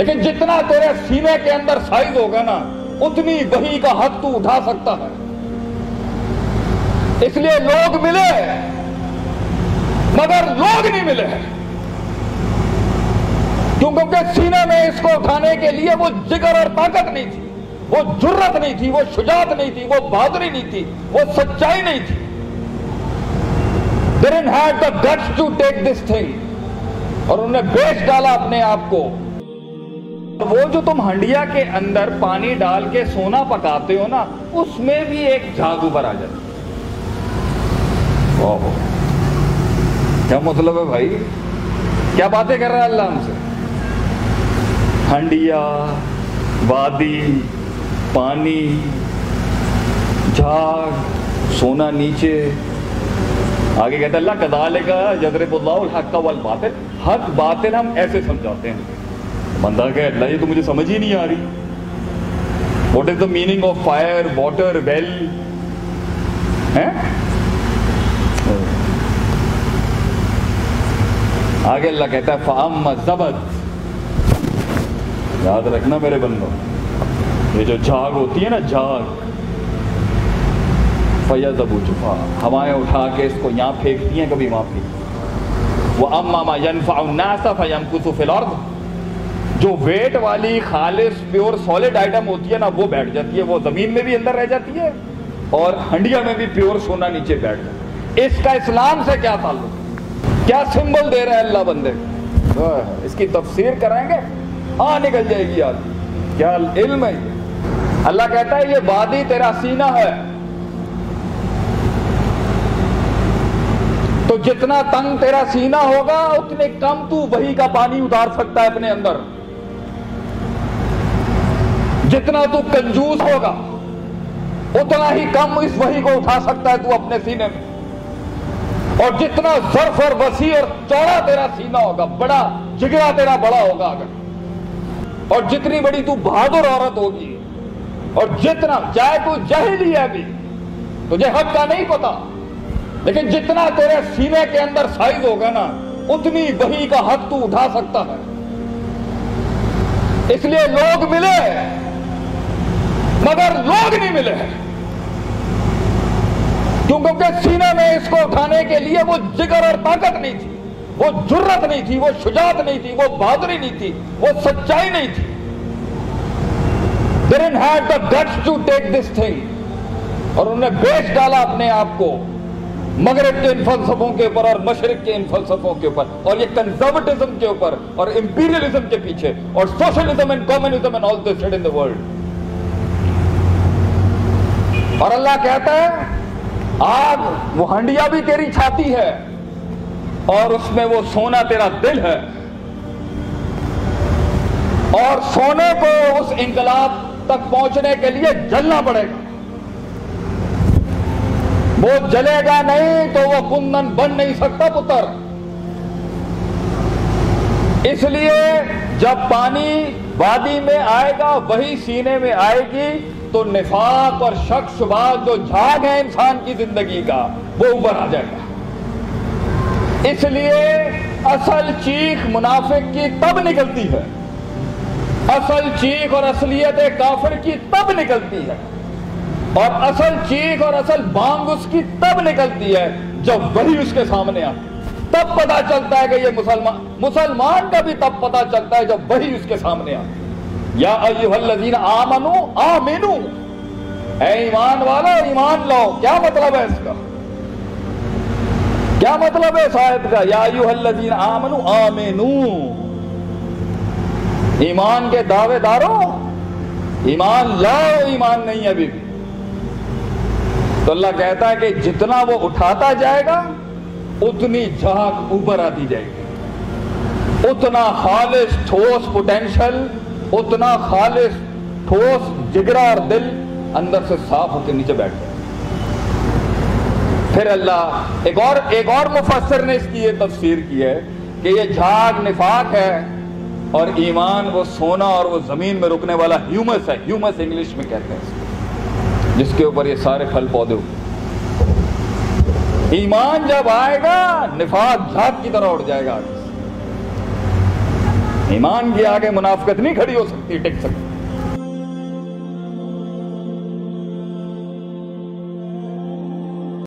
لیکن جتنا تیرے سینے کے اندر سائز ہوگا نا، اتنی وہی کا حق تو اٹھا سکتا ہے۔ اس لیے لوگ ملے مگر لوگ نہیں ملے کیونکہ سینے میں اس کو اٹھانے کے لیے وہ جگر اور طاقت نہیں تھی، وہ جرت نہیں تھی، وہ شجاعت نہیں تھی، وہ بہادری نہیں تھی، وہ سچائی نہیں تھی۔ They didn't have the guts to take this thing. اور انہوں نے بیچ ڈالا اپنے آپ کو۔ وہ جو تم ہنڈیا کے اندر پانی ڈال کے سونا پکاتے ہو نا، اس میں بھی ایک جھاگ اوپر آ جاتی اوہو کیا مطلب ہے بھائی؟ کیا باتیں کر رہا ہے اللہ ہم سے؟ ہنڈیا، وادی، پانی، جھاگ، سونا نیچے۔ آگے کہتا ہے، اللہ کدالے کا یضرب اللہ الحق والباطل۔ حق باطل ہم ایسے سمجھاتے ہیں۔ بندہ کہ اللہ یہ تو مجھے سمجھ ہی نہیں آ رہی۔ What is the meaning of fire water well آگے اللہ کہتا ہے فام زبد یاد رکھنا میرے بندوں یہ جو جھاگ ہوتی ہے نا، جھاگ۔ فیض ابو چفا ہوائیں اٹھا کے اس کو یہاں پھینکتی ہیں، کبھی وہاں پھینک وہ اما ما ینفع الناس فیمکث فی الارض جو ویٹ والی خالص پیور سالڈ آئٹم ہوتی ہے نا وہ بیٹھ جاتی ہے۔ وہ زمین میں بھی اندر رہ جاتی ہے اور ہنڈیا میں بھی پیور سونا نیچے بیٹھ جاتا ہے۔ اس کا اسلام سے کیا تعلق؟ کیا سمبل دے رہا ہے اللہ بندے؟ اس کی تفسیر کرائیں گے؟ ہاں نکل جائے گی آدمی۔ کیا علم ہے؟ اللہ کہتا ہے یہ وادی تیرا سینہ ہے۔ تو جتنا تنگ تیرا سینہ ہوگا اتنے کم تو وہی کا پانی اتار سکتا ہے اپنے اندر۔ جتنا تو کنجوس ہوگا، اتنا ہی کم اس وہی کو اٹھا سکتا ہے تو اپنے سینے میں۔ اور جتنا ظرف اور وسیع اور چوڑا تیرا سینہ ہوگا، بڑا جگرا تیرا بڑا ہوگا اگر اور جتنی بڑی تو بہادر عورت ہوگی، اور جتنا چاہے تو جہلی ہے بھی۔ تجھے حق کا نہیں پتا، لیکن جتنا تیرے سینے کے اندر سائز ہوگا نا، اتنی وہی کا حق تو اٹھا سکتا ہے۔ اس لیے لوگ ملے۔ مگر لوگ نہیں ملے۔ کیونکہ سینے میں اس کو اٹھانے کے لیے وہ جگر اور طاقت نہیں تھی، وہ جرت نہیں تھی، وہ شجاعت نہیں تھی، وہ بہادری نہیں تھی، وہ سچائی نہیں تھی۔ They didn't have the guts to take this thing. اور انہوں نے بیچ ڈالا اپنے آپ کو مغرب کے ان فلسفوں کے اوپر اور مشرق کے ان فلسفوں کے اوپر۔ اور یہ کنزروٹزم کے اوپر اور امپیریلزم کے پیچھے اور socialism and communism and all this in the world اور اللہ کہتا ہے، آگ وہ ہنڈیا بھی تیری چھاتی ہے اور اس میں وہ سونا تیرا دل ہے۔ اور سونے کو اس انقلاب تک پہنچنے کے لیے جلنا پڑے گا۔ وہ جلے گا نہیں تو وہ کندن بن نہیں سکتا پتر۔ اس لیے جب پانی وادی میں آئے گا، وہی سینے میں آئے گی۔ تو نفاق اور شک شبات جو جھاگ ہے انسان کی زندگی کا، وہ اوپر آ جائے گا۔ اس لیے اصل چیخ منافق کی تب نکلتی ہے۔ اصل چیخ اور اصلیت کافر کی تب نکلتی ہے۔ اور اصل چیخ اور اصل بانگ اس کی تب نکلتی ہے، جب وہی اس کے سامنے آتی تب پتا چلتا ہے کہ یہ مسلمان مسلمان کا بھی تب پتا چلتا ہے جب وہی اس کے سامنے آتی یا ایوہ الذین آمنو آمنو۔ اے ایمان والا، ایمان لاؤ۔ کیا مطلب ہے اس کا؟ کیا مطلب ہے صاحب کا؟ یا ایوہ الذین آمنو آمنو۔ ایمان کے دعوے داروں، ایمان لاؤ، ایمان نہیں ابھی بھی۔ تو اللہ کہتا ہے کہ جتنا وہ اٹھاتا جائے گا اتنی جھاگ اوپر آتی جائے گی۔ اتنا خالص ٹھوس پوٹینشل اتنا خالص ٹھوس جگرا اور دل اندر سے صاف ہو کے نیچے بیٹھ جائے۔ پھر اللہ ایک اور ایک اور مفسر نے اس کی یہ تفسیر کی ہے کہ یہ جھاگ نفاق ہے اور ایمان وہ سونا اور وہ زمین میں رکنے والا ہیومس ہے۔ ہیومس انگلش میں کہتے ہیں جس کے اوپر یہ سارے پھل پودے ہوتے ایمان جب آئے گا، نفاق جھاپ کی طرح اٹھ جائے گا۔ ایمان کے آگے منافقت نہیں کھڑی ہو سکتی، ٹک سکتی۔